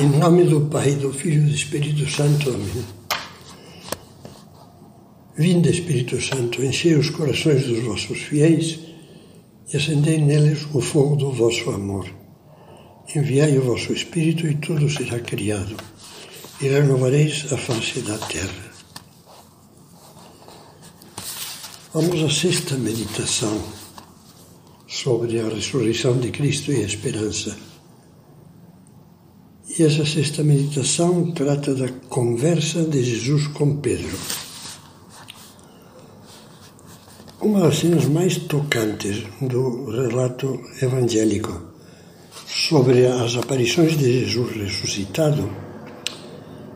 Em nome do Pai, do Filho e do Espírito Santo. Amém. Vinde, Espírito Santo, enchei os corações dos vossos fiéis e acendei neles o fogo do vosso amor. Enviai o vosso Espírito e tudo será criado, e renovareis a face da terra. Vamos à sexta meditação sobre a ressurreição de Cristo e a esperança. E essa sexta meditação trata da conversa de Jesus com Pedro. Uma das cenas mais tocantes do relato evangélico sobre as aparições de Jesus ressuscitado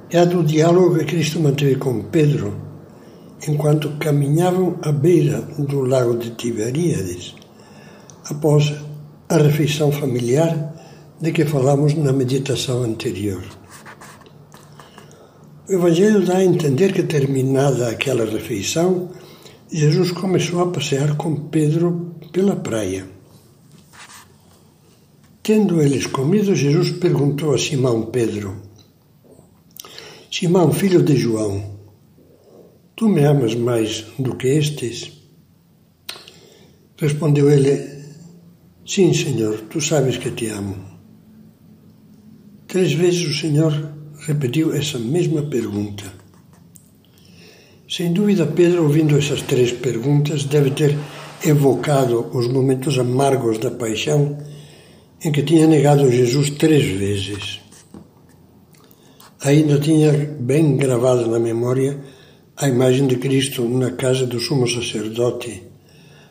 é a do diálogo que Cristo manteve com Pedro enquanto caminhavam à beira do lago de Tiberíades, após a refeição familiar de que falamos na meditação anterior. O Evangelho dá a entender que, terminada aquela refeição, Jesus começou a passear com Pedro pela praia. Tendo eles comido, Jesus perguntou a Simão Pedro: Simão, filho de João, tu me amas mais do que estes? Respondeu ele: Sim, Senhor, tu sabes que te amo. Três vezes o Senhor repetiu essa mesma pergunta. Sem dúvida, Pedro, ouvindo essas três perguntas, deve ter evocado os momentos amargos da paixão em que tinha negado Jesus três vezes. Ainda tinha bem gravada na memória a imagem de Cristo na casa do sumo sacerdote,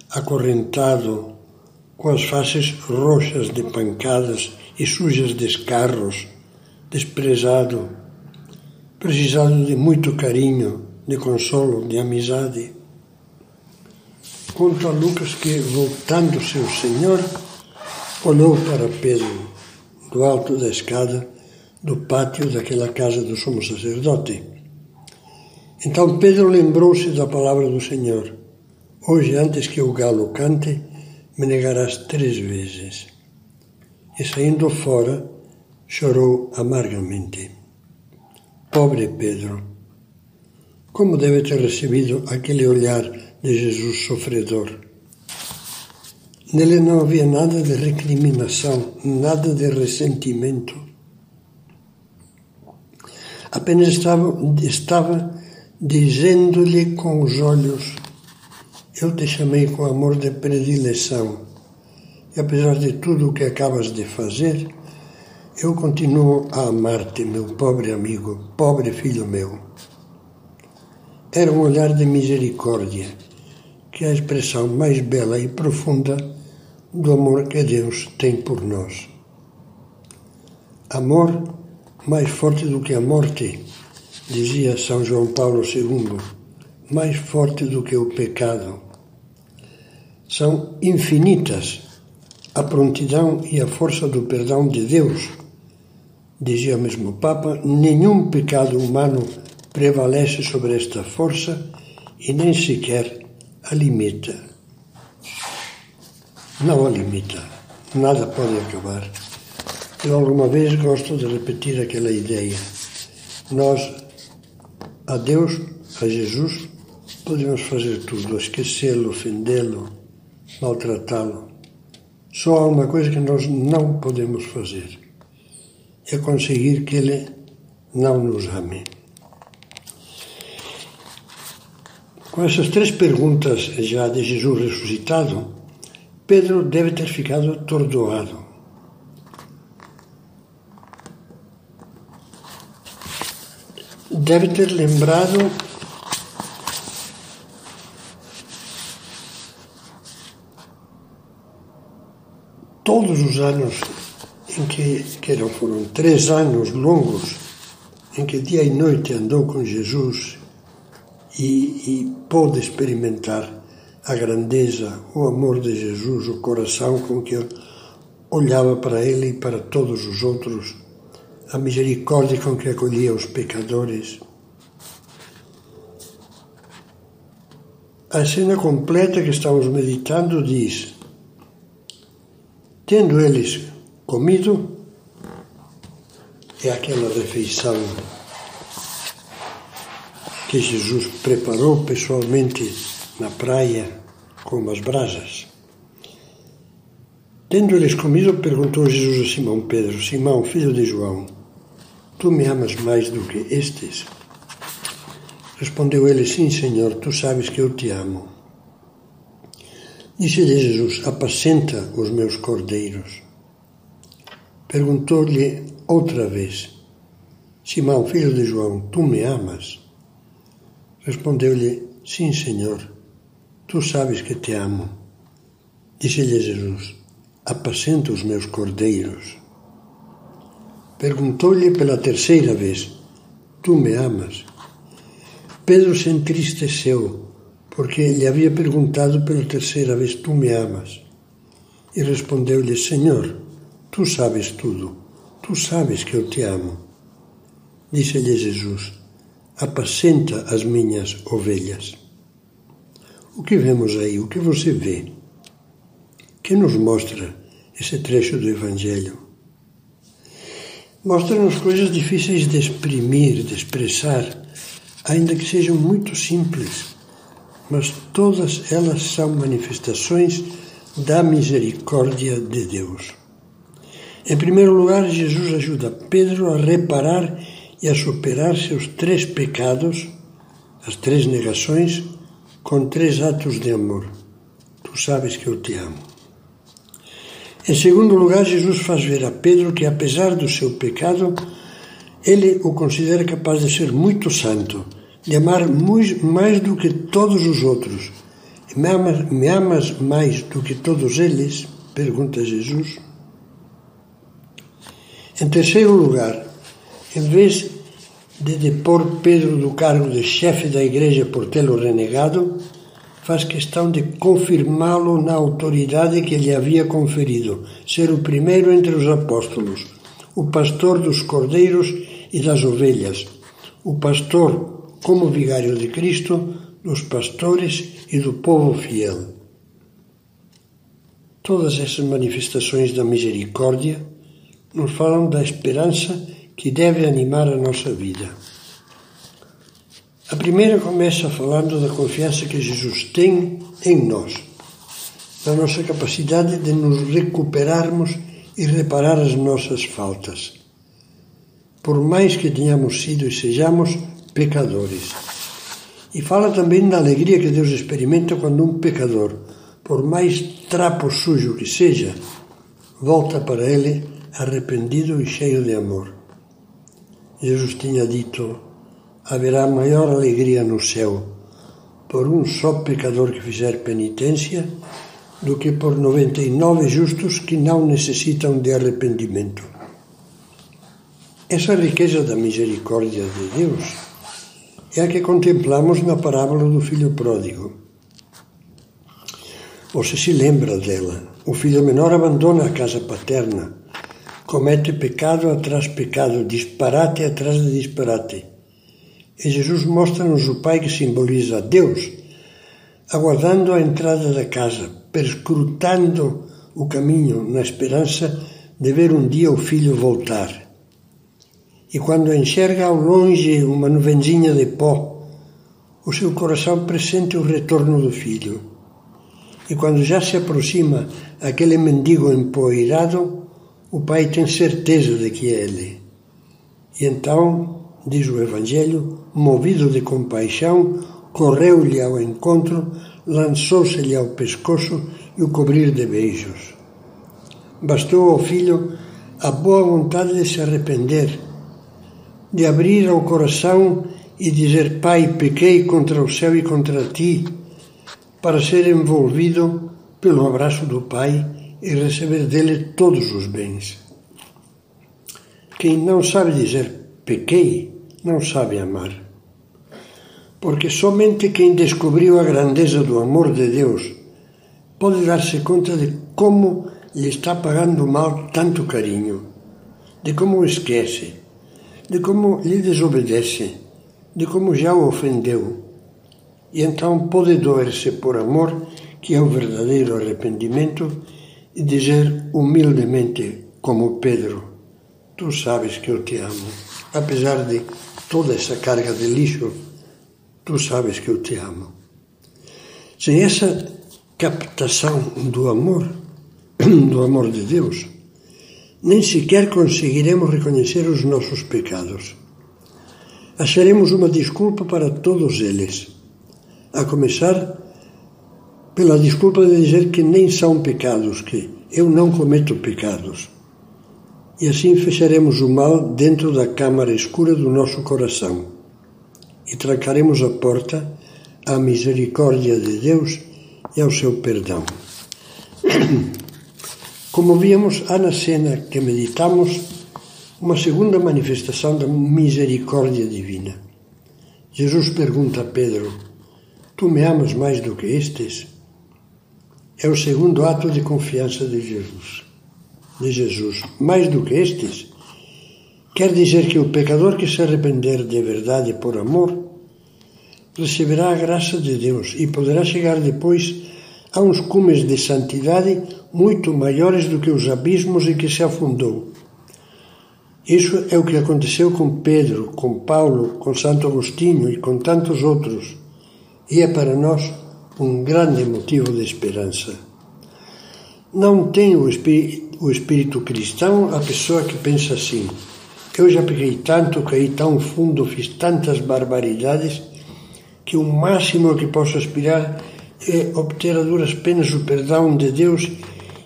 acorrentado, com as faces roxas de pancadas e sujas de escarros, desprezado, precisado de muito carinho, de consolo, de amizade. Conta Lucas que, voltando-se Senhor, olhou para Pedro do alto da escada do pátio daquela casa do sumo sacerdote. Então Pedro lembrou-se da palavra do Senhor: Hoje, antes que o galo cante, me negarás três vezes e saindo fora chorou amargamente. Pobre Pedro, como deve ter recebido aquele olhar de Jesus sofredor? Nele não havia nada de recriminação, nada de ressentimento. Apenas estava, estava dizendo-lhe com os olhos: Eu te chamei com amor de predileção e apesar de tudo o que acabas de fazer, eu continuo a amar-te, meu pobre amigo, pobre filho meu. Era um olhar de misericórdia, que é a expressão mais bela e profunda do amor que Deus tem por nós. Amor mais forte do que a morte, dizia São João Paulo II, mais forte do que o pecado. São infinitas a prontidão e a força do perdão de Deus. Dizia o mesmo Papa: nenhum pecado humano prevalece sobre esta força e nem sequer a limita. Não a limita. Nada pode acabar. Eu alguma vez gosto de repetir aquela ideia. Nós, a Deus, a Jesus, podemos fazer tudo, esquecê-lo, ofendê-lo, maltratá-lo. Só há uma coisa que nós não podemos fazer: é conseguir que Ele não nos ame. Com essas três perguntas já de Jesus ressuscitado, Pedro deve ter ficado atordoado. Deve ter lembrado os anos em que, que eram, foram três anos longos, em que dia e noite andou com Jesus e, e pôde experimentar a grandeza, o amor de Jesus, o coração com que olhava para ele e para todos os outros, a misericórdia com que acolhia os pecadores. A cena completa que estamos meditando diz: Tendo eles comido, é aquela refeição que Jesus preparou pessoalmente na praia com as brasas. Tendo-lhes comido, perguntou Jesus a Simão Pedro: Simão, filho de João, tu me amas mais do que estes? Respondeu ele: Sim, Senhor, tu sabes que eu te amo. Disse-lhe Jesus: Apacenta os meus cordeiros. Perguntou-lhe outra vez: Simão, filho de João, tu me amas? Respondeu-lhe: Sim, Senhor, tu sabes que te amo. Disse-lhe Jesus: Apacenta os meus cordeiros. Perguntou-lhe pela terceira vez: Tu me amas? Pedro se entristeceu, porque lhe havia perguntado pela terceira vez: Tu me amas? E respondeu-lhe: Senhor, tu sabes tudo, tu sabes que eu te amo. Disse-lhe Jesus: Apacenta as minhas ovelhas. O que vemos aí? O que você vê? que nos mostra esse trecho do Evangelho? Mostra-nos coisas difíceis de exprimir, de expressar, ainda que sejam muito simples, mas todas elas são manifestações da misericórdia de Deus. Em primeiro lugar, Jesus ajuda Pedro a reparar e a superar seus três pecados, as três negações, com três atos de amor. Tu sabes que eu te amo. Em segundo lugar, Jesus faz ver a Pedro que, apesar do seu pecado, ele o considera capaz de ser muito santo, de amar mais do que todos os outros. Me amas, me amas mais do que todos eles? Pergunta Jesus. Em terceiro lugar, em vez de depor Pedro do cargo de chefe da igreja por tê-lo renegado, faz questão de confirmá-lo na autoridade que lhe havia conferido, ser o primeiro entre os apóstolos, o pastor dos cordeiros e das ovelhas, o pastor como vigário de Cristo, dos pastores e do povo fiel. Todas essas manifestações da misericórdia nos falam da esperança que deve animar a nossa vida. A primeira começa falando da confiança que Jesus tem em nós, na nossa capacidade de nos recuperarmos e reparar as nossas faltas, por mais que tenhamos sido e sejamos pecadores. E fala também da alegria que Deus experimenta quando um pecador, por mais trapo sujo que seja, volta para Ele arrependido e cheio de amor. Jesus tinha dito: haverá maior alegria no céu por um só pecador que fizer penitência do que por 99 justos que não necessitam de arrependimento. Essa riqueza da misericórdia de Deus é a que contemplamos na parábola do filho pródigo. Você se lembra dela. O filho menor abandona a casa paterna, comete pecado atrás pecado, disparate atrás de disparate e Jesus mostra-nos o Pai que simboliza Deus, aguardando a entrada da casa, perscrutando o caminho na esperança de ver um dia o filho voltar. E quando enxerga ao longe uma nuvenzinha de pó, o seu coração pressente o retorno do filho. E quando já se aproxima aquele mendigo empoeirado, o pai tem certeza de que é ele. E então diz o Evangelho, movido de compaixão, correu-lhe ao encontro, lançou-se-lhe ao pescoço e o cobriu de beijos. Bastou ao filho a boa vontade de se arrepender, de abrir o coração e dizer: Pai, pequei contra o céu e contra ti, para ser envolvido pelo abraço do Pai e receber dele todos os bens. Quem não sabe dizer pequei, não sabe amar. Porque somente quem descobriu a grandeza do amor de Deus pode dar-se conta de como lhe está pagando mal tanto carinho, de como o esquece, de como lhe desobedece, de como já o ofendeu. E então pode doer-se por amor, que é o verdadeiro arrependimento, e dizer humildemente, como Pedro: tu sabes que eu te amo. Apesar de toda essa carga de lixo, tu sabes que eu te amo. Sem essa captação do amor, do amor de Deus, nem sequer conseguiremos reconhecer os nossos pecados. Acharemos uma desculpa para todos eles, a começar pela desculpa de dizer que nem são pecados, que eu não cometo pecados. E assim fecharemos o mal dentro da câmara escura do nosso coração e trancaremos a porta à misericórdia de Deus e ao seu perdão. Como víamos, há na cena que meditamos uma segunda manifestação da misericórdia divina. Jesus pergunta a Pedro: Tu me amas mais do que estes? É o segundo ato de confiança de Jesus. De Jesus, mais do que estes, quer dizer que o pecador que se arrepender de verdade por amor receberá a graça de Deus e poderá chegar depois a uns cumes de santidade muito maiores do que os abismos em que se afundou. Isso é o que aconteceu com Pedro, com Paulo, com Santo Agostinho e com tantos outros, e é para nós um grande motivo de esperança. Não tem o espírito, o espírito cristão a pessoa que pensa assim: eu já peguei tanto, caí tão fundo, fiz tantas barbaridades, que o máximo que posso aspirar é obter a duras penas o perdão de Deus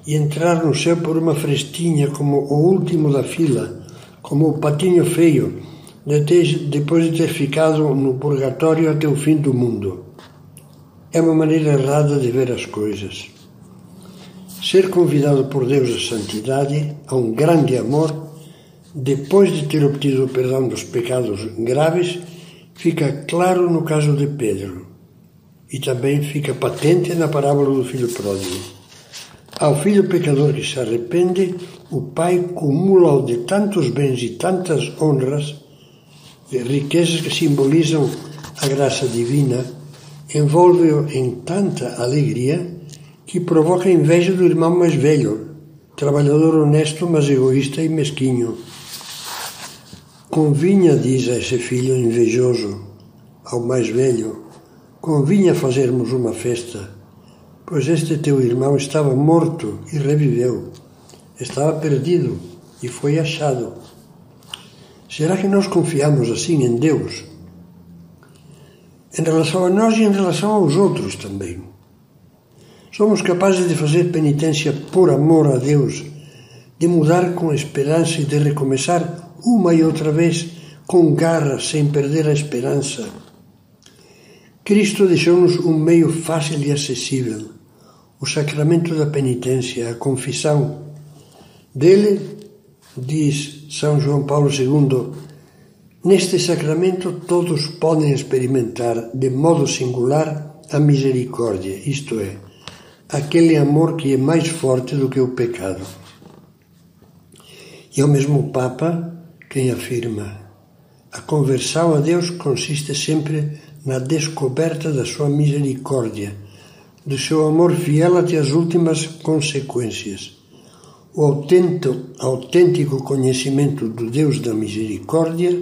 e entrar no céu por uma frestinha como o último da fila, como o patinho feio, depois de ter ficado no purgatório até o fim do mundo. É uma maneira errada de ver as coisas. Ser convidado por Deus à santidade, a um grande amor, depois de ter obtido o perdão dos pecados graves, fica claro no caso de Pedro e também fica patente na parábola do filho pródigo. Ao filho pecador que se arrepende, o Pai cumula-o de tantos bens e tantas honras, riquezas que simbolizam a graça divina, envolve-o em tanta alegria que provoca inveja do irmão mais velho, trabalhador honesto, mas egoísta e mesquinho. Convinha, diz a esse filho invejoso, ao mais velho, convinha fazermos uma festa pois este teu irmão estava morto e reviveu, estava perdido e foi achado. Será que nós confiamos assim em Deus? Em relação a nós e em relação aos outros também. Somos capazes de fazer penitência por amor a Deus, de mudar com esperança e de recomeçar uma e outra vez com garra, sem perder a esperança. Cristo deixou-nos um meio fácil e acessível o sacramento da penitência, a confissão. Dele, diz São João Paulo II, neste sacramento todos podem experimentar de modo singular a misericórdia, isto é, aquele amor que é mais forte do que o pecado. E é o mesmo Papa quem afirma: a conversão a Deus consiste sempre na descoberta da sua misericórdia do seu amor fiel até as últimas consequências. O autêntico, conhecimento do Deus da misericórdia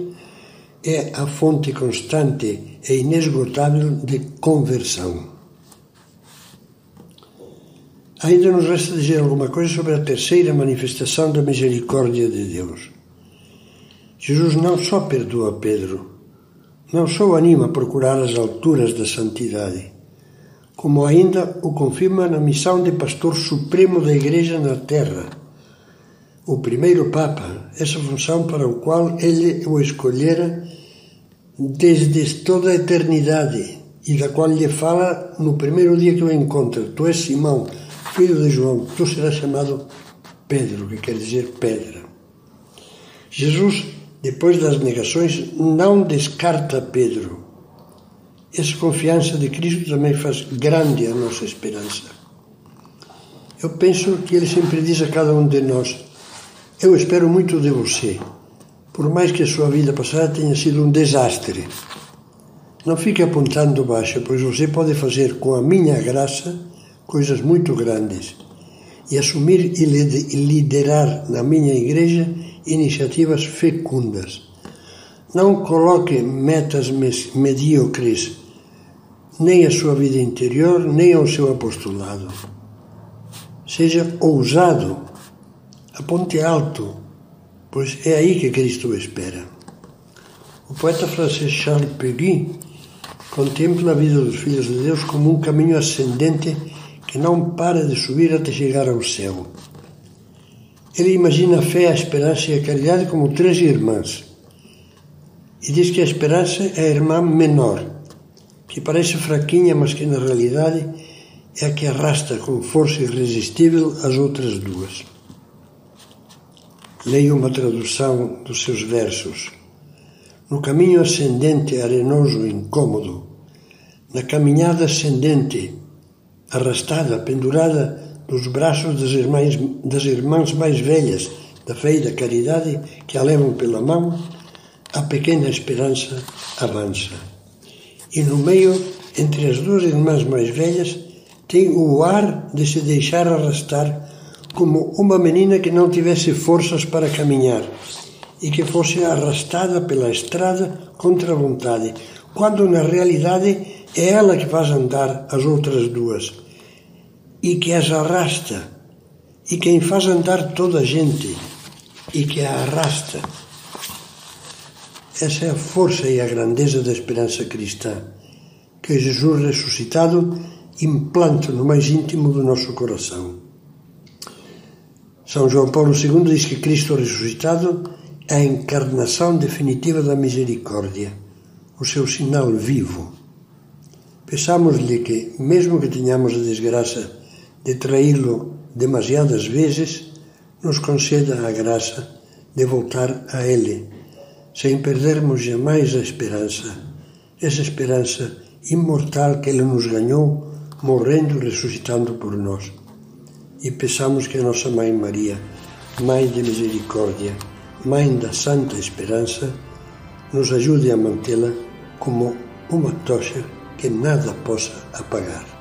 é a fonte constante e inesgotável de conversão. Ainda nos resta dizer alguma coisa sobre a terceira manifestação da misericórdia de Deus. Jesus não só perdoa Pedro, não só o anima a procurar as alturas da santidade, como ainda o confirma na missão de pastor supremo da Igreja na Terra, o primeiro Papa, essa função para o qual ele o escolhera desde toda a eternidade e da qual lhe fala no primeiro dia que o encontra: Tu és Simão, filho de João, tu serás chamado Pedro, que quer dizer pedra. Jesus, depois das negações, não descarta Pedro essa confiança de Cristo também faz grande a nossa esperança. Eu penso que ele sempre diz a cada um de nós: Eu espero muito de você, por mais que a sua vida passada tenha sido um desastre. Não fique apontando baixo, pois você pode fazer com a minha graça coisas muito grandes. e assumir e liderar na minha igreja iniciativas fecundas. Não coloque metas medíocres nem à sua vida interior, nem ao seu apostolado. Seja ousado, aponte alto, pois é aí que Cristo espera. O poeta francês Charles Péguy contempla a vida dos filhos de Deus como um caminho ascendente que não para de subir até chegar ao céu. Ele imagina a fé, a esperança e a caridade como três irmãs. E diz que a esperança é a irmã menor, que parece fraquinha, mas que na realidade é a que arrasta com força irresistível as outras duas. Leio uma tradução dos seus versos. No caminho ascendente, arenoso e incômodo, na caminhada ascendente, arrastada, pendurada nos braços das irmãs, das irmãs mais velhas da fé e da caridade que a levam pela mão, a pequena esperança avança. E no meio, entre as duas irmãs mais velhas, tem o ar de se deixar arrastar como uma menina que não tivesse forças para caminhar e que fosse arrastada pela estrada contra a vontade, quando na realidade é ela que faz andar as outras duas e que as arrasta e quem faz andar toda a gente e que a arrasta. Essa é a força e a grandeza da esperança cristã que Jesus ressuscitado implanta no mais íntimo do nosso coração. São João Paulo II diz que Cristo ressuscitado é a encarnação definitiva da misericórdia, o seu sinal vivo. Peçamos-lhe que, mesmo que tenhamos a desgraça de traí-lo demasiadas vezes, nos conceda a graça de voltar a Ele, sem perdermos jamais a esperança, essa esperança imortal que Ele nos ganhou, morrendo e ressuscitando por nós. E peçamos que a nossa Mãe Maria, Mãe de Misericórdia, Mãe da Santa Esperança, nos ajude a mantê-la como uma tocha que nada possa apagar.